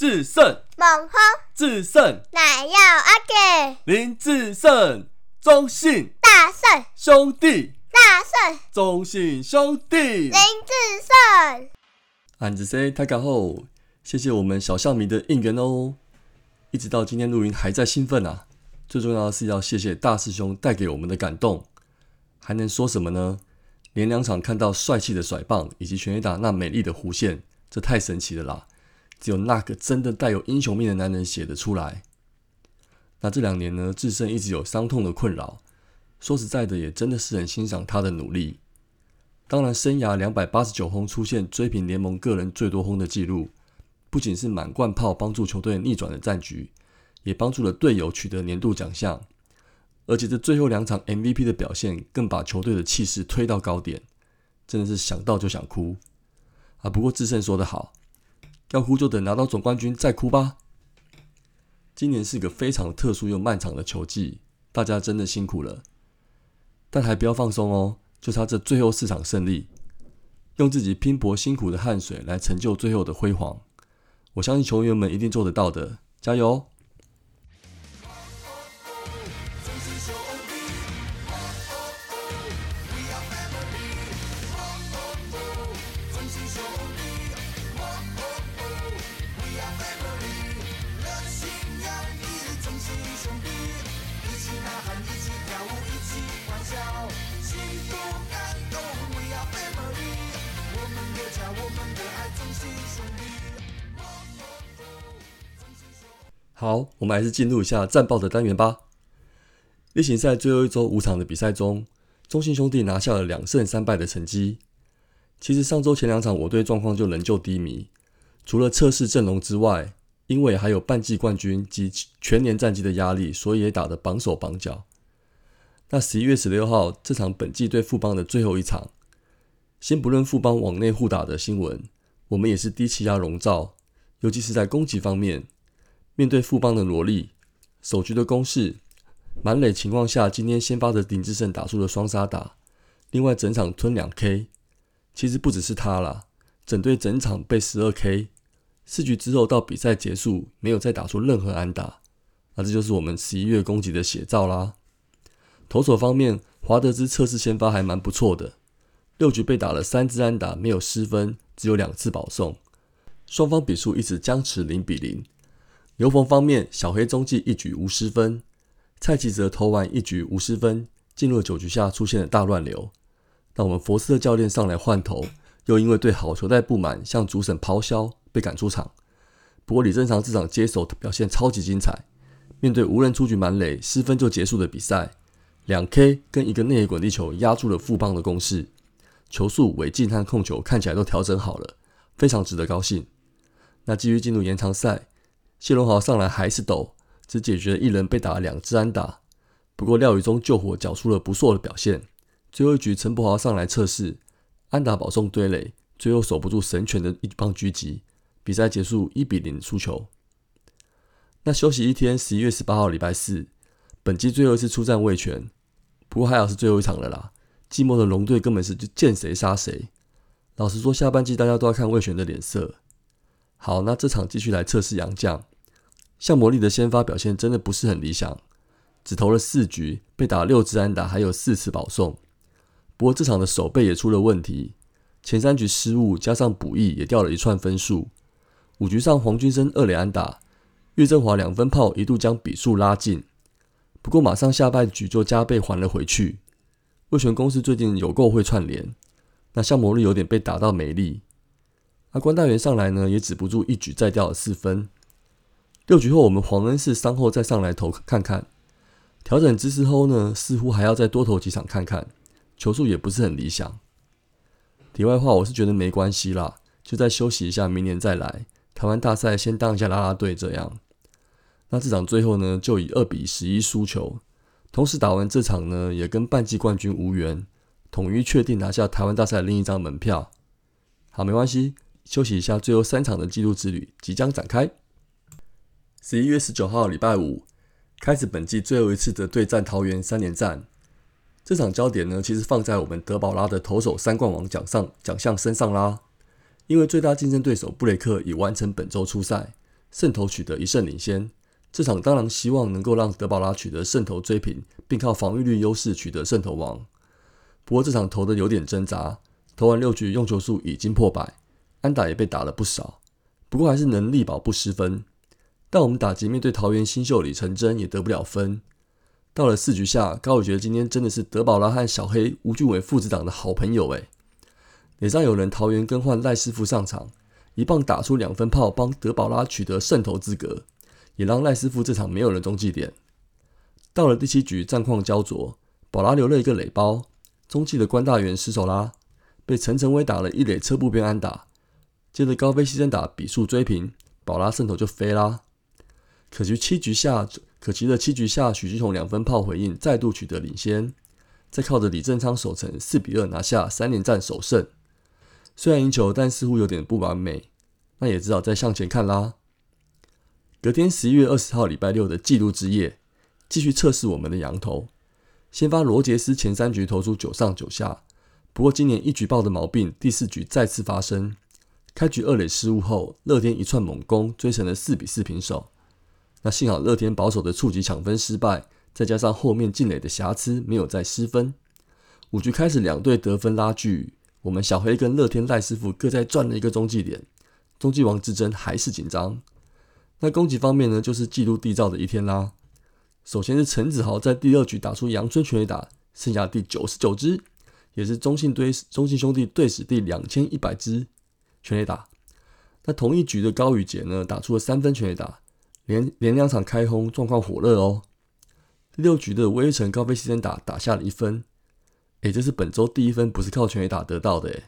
智胜，猛轰，智胜，奶药阿给，林智胜，中信。大胜，兄弟，大胜，中信兄弟。林，志胜，俺子 say 太感后，谢谢我们小象迷的应援哦，一直到今天录音还在兴奋啊！最重要的是要谢谢大师兄带给我们的感动，还能说什么呢？连两场看到帅气的甩棒以及全垒打那美丽的弧线，这太神奇了啦！只有那个真的带有英雄命的男人写得出来。那这两年呢，智胜一直有伤痛的困扰，说实在的，也真的是很欣赏他的努力。当然，生涯两百八十九轰出现追平联盟个人最多轰的纪录，不仅是满贯炮帮助球队逆转的战局，也帮助了队友取得年度奖项。而且这最后两场 MVP 的表现，更把球队的气势推到高点，真的是想到就想哭啊！不过智胜说得好，要哭就等拿到总冠军再哭吧。今年是个非常特殊又漫长的球季，大家真的辛苦了，但还不要放松哦，就差这最后四场胜利，用自己拼搏辛苦的汗水来成就最后的辉煌。我相信球员们一定做得到的，加油！好，我们还是进入一下战报的单元吧。例行赛最后一周五场的比赛中，中信兄弟拿下了两胜三败的成绩。其实上周前两场我队状况就仍旧低迷，除了测试阵容之外，因为还有半季冠军及全年战绩的压力，所以也打得绑手绑脚。那十一月十六号这场本季对富邦的最后一场，先不论富邦往内互打的新闻，我们也是低气压笼罩，尤其是在攻击方面。面对富邦的罗力，首局的攻势满垒情况下，今天先发的林志胜打出了双杀打，另外整场吞两 K，其实不只是他啦，整队整场被十二 K，四局之后到比赛结束没有再打出任何安打，那这就是我们十一月攻击的写照啦。投手方面，华德兹测试先发还蛮不错的，六局被打了三支安打，没有失分，只有两次保送，双方比数一直僵持零比零。刘鹏方面，小黑中继一局无失分，蔡奇则投完一局无失分，进入了九局下出现了大乱流。那我们佛斯特教练上来换头，又因为对好球带不满，向主审咆哮，被赶出场。不过李正常这场接手表现超级精彩，面对无人出局满垒失分就结束的比赛，两 K 跟一个内野滚地球压住了富邦的攻势，球速、违禁和控球看起来都调整好了，非常值得高兴。那继续进入延长赛。谢龙豪上来还是抖，只解决了一人被打两支安打。不过廖宇中救火，缴出了不错的表现。最后一局，陈柏豪上来测试，安打保送堆垒，最后守不住神拳的一棒狙击，比赛结束一比零输球。那休息一天，十一月十八号礼拜四，本季最后一次出战卫权。不过还好是最后一场了啦。寂寞的龙队根本是就见谁杀谁。老实说，下半季大家都要看卫权的脸色。好，那这场继续来测试杨将。像魔力的先发表现真的不是很理想，只投了四局，被打六支安打，还有四次保送。不过这场的守备也出了问题，前三局失误加上补益也掉了一串分数。五局上黄军生二垒安打，岳振华两分炮一度将比数拉近，不过马上下半局就加倍还了回去。魏权公司最近有够会串联，那像魔力有点被打到没力。那关大元上来呢，也止不住一举再掉了四分。六局后，我们黄恩赐伤后再上来投看看，调整姿势后呢，似乎还要再多投几场看看，球速也不是很理想。题外话，我是觉得没关系啦，就再休息一下，明年再来台湾大赛先当一下啦啦队这样。那这场最后呢，就以二比十一输球，同时打完这场呢，也跟半季冠军无缘，统一确定拿下台湾大赛另一张门票。好，没关系，休息一下，最后三场的纪录之旅即将展开。十一月十九号，礼拜五，开始本季最后一次的对战桃园三连战。这场焦点呢，其实放在我们德保拉的投手三冠王奖上奖项身上啦。因为最大竞争对手布雷克已完成本周初赛，胜投取得一胜领先。这场当然希望能够让德保拉取得胜投追平，并靠防御率优势取得胜投王。不过这场投的有点挣扎，投完六局用球数已经破百，安打也被打了不少，不过还是能力保不失分。但我们打击面对桃园新秀李成真也得不了分。到了四局下，高宇觉得今天真的是德保拉和小黑吴俊伟父子党的好朋友诶。脸上有人桃园更换赖师傅上场，一棒打出两分炮，帮德保拉取得胜投资格，也让赖师傅这场没有人中继点。到了第七局，战况焦灼，宝拉留了一个垒包，中继的关大元失手啦，被陈晨威打了一垒侧步边安打，接着高飞牺牲打比数追平，宝拉胜投就飞啦。可惜七局下，可惜的七局下，许继宏两分炮回应，再度取得领先，再靠着李正昌守城，四比二拿下三连战首胜。虽然赢球，但似乎有点不完美，那也只好再向前看啦。隔天十一月二十号礼拜六的记录之夜，继续测试我们的羊头。先发罗杰斯前三局投出九上九下，不过今年一局爆的毛病，第四局再次发生。开局二垒失误后，乐天一串猛攻，追成了四比四平手。那幸好乐天保守的触及抢分失败，再加上后面进垒的瑕疵，没有再失分。五局开始，两队得分拉锯，我们小黑跟乐天赖师傅各在赚了一个中继点，中继王之争还是紧张。那攻击方面呢，就是记录缔造的一天啦。首先是陈子豪在第二局打出阳春全垒打，剩下第九十九支，也是中信堆中信兄弟队史第两千一百支全垒打。那同一局的高宇杰呢，打出了三分全垒打。连连两场开轰，状况火热哦。第六局的威城高飞牺牲打打下了一分，诶，这是本周第一分，不是靠全垒打得到的诶。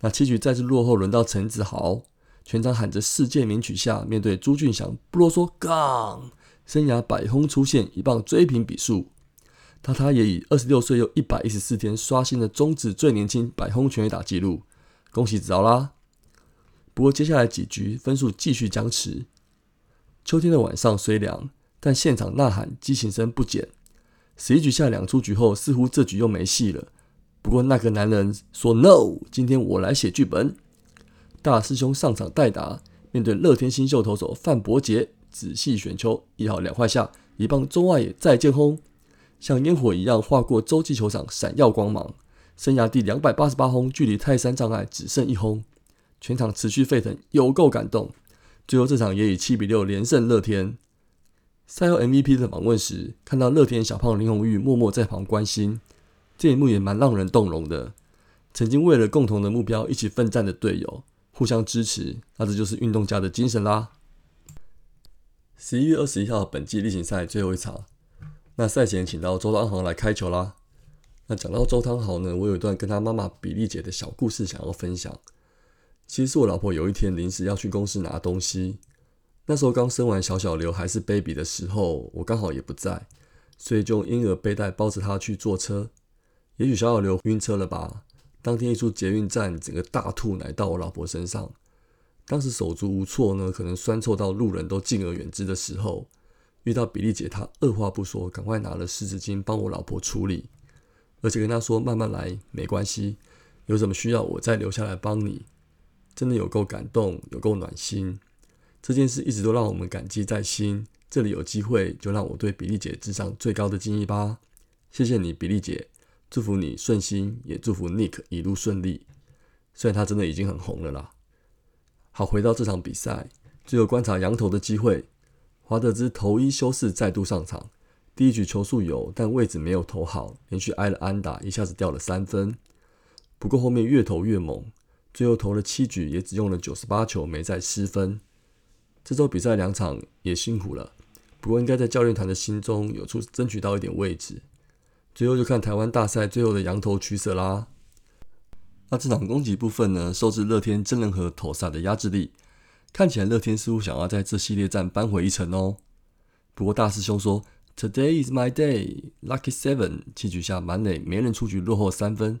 那七局再次落后，轮到陈子豪，全场喊着世界名曲下，面对朱俊祥，不啰嗦，杠，生涯百轰出现，一棒追平比数。他他也以二十六岁又一百一十四天刷新了中职最年轻百轰全垒打纪录，恭喜子豪啦！不过接下来几局分数继续僵持。秋天的晚上虽凉，但现场呐喊激情声不减。十一局下两出局后，似乎这局又没戏了。不过那个男人说：“No，今天我来写剧本。”大师兄上场代打，面对乐天新秀投手范伯杰，仔细选球，一好两坏下，一棒中外野再见轰，像烟火一样划过洲际球场，闪耀光芒。生涯第两百八十八轰，距离泰山障碍只剩一轰，全场持续沸腾，有够感动。最后这场也以七比六连胜乐天。赛后 MVP 的访问时，看到乐天小胖林红玉默默在旁关心，这一幕也蛮让人动容的。曾经为了共同的目标一起奋战的队友，互相支持，那这就是运动家的精神啦。十一月二十一号本季例行赛最后一场，那赛前请到周汤豪来开球啦。那讲到周汤豪呢，我有一段跟他妈妈比利姐的小故事想要分享。其实是我老婆有一天临时要去公司拿东西，那时候刚生完小小刘还是 baby 的时候，我刚好也不在，所以就用婴儿背带包着她去坐车。也许小小刘晕车了吧？当天一出捷运站，整个大吐奶到我老婆身上。当时手足无措呢，可能酸臭到路人都敬而远之的时候，遇到比利姐，她二话不说，赶快拿了湿纸巾帮我老婆处理，而且跟她说慢慢来，没关系，有什么需要我再留下来帮你。真的有够感动，有够暖心。这件事一直都让我们感激在心。这里有机会，就让我对比利姐致上最高的敬意吧。谢谢你，比利姐，祝福你顺心，也祝福 Nick 一路顺利。虽然他真的已经很红了啦。好，回到这场比赛，最后观察羊头的机会。华德兹头一休四再度上场，第一局球速有，但位置没有投好，连续挨了安打，一下子掉了三分。不过后面越投越猛。最后投了七局，也只用了九十八球，没再失分。这周比赛两场也辛苦了，不过应该在教练团的心中有出争取到一点位置。最后就看台湾大赛最后的羊头取舍啦。那这场攻击部分呢，受制乐天真人和投萨的压制力，看起来乐天似乎想要在这系列战扳回一城哦。不过大师兄说：“Today is my day, lucky seven。”七局下满垒没人出局，落后三分，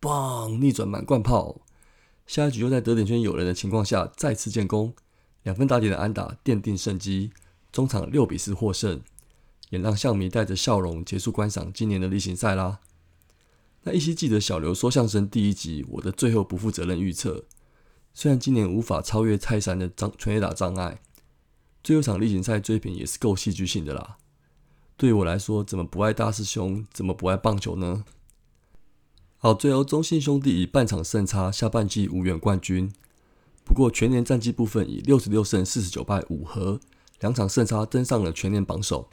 棒逆转满贯炮。下一局又在得点圈有人的情况下再次建功，两分打点的安打奠定胜机，中场六比四获胜，也让象迷带着笑容结束观赏今年的例行赛啦。那依稀记得小刘说相声第一集我的最后不负责任预测，虽然今年无法超越泰山的张全垒打障碍，最后场例行赛追平也是够戏剧性的啦。对于我来说，怎么不爱大师兄，怎么不爱棒球呢？好，最后中信兄弟以半场胜差，下半季无缘冠军。不过全年战绩部分以六十六胜四十九败五和，两场胜差登上了全年榜首。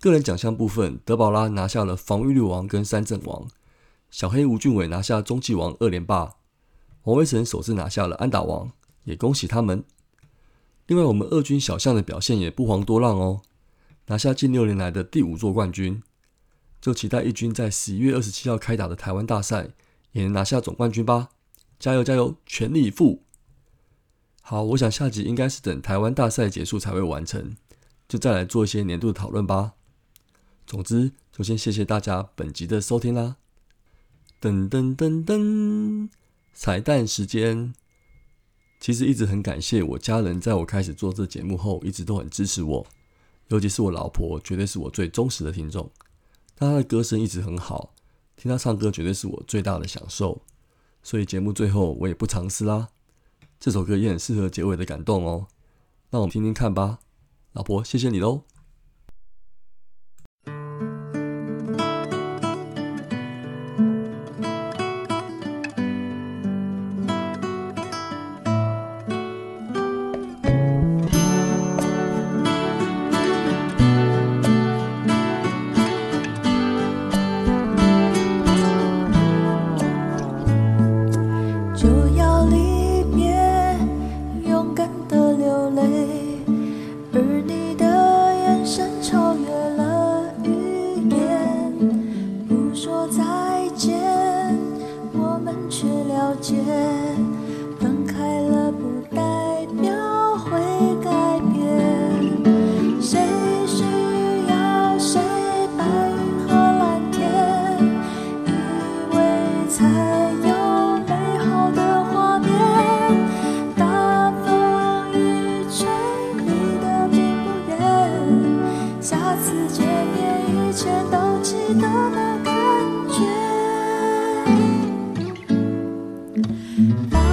个人奖项部分，德保拉拿下了防御率王跟三振王，小黑吴俊伟拿下中继王二连霸，王威成首次拿下了安打王，也恭喜他们。另外，我们二军小将的表现也不遑多让哦，拿下近六年来的第五座冠军。就期待一军在十一月二十七号开打的台湾大赛也能拿下总冠军吧！加油加油，全力以赴！好，我想下集应该是等台湾大赛结束才会完成，就再来做一些年度的讨论吧。总之，就先谢谢大家本集的收听啦！噔噔噔噔，彩蛋时间。其实一直很感谢我家人，在我开始做这节目后，一直都很支持我，尤其是我老婆，绝对是我最忠实的听众。他的歌声一直很好，听他唱歌绝对是我最大的享受。所以节目最后我也不藏私啦，这首歌也很适合结尾的感动哦。那我们听听看吧，老婆，谢谢你喽。Bye.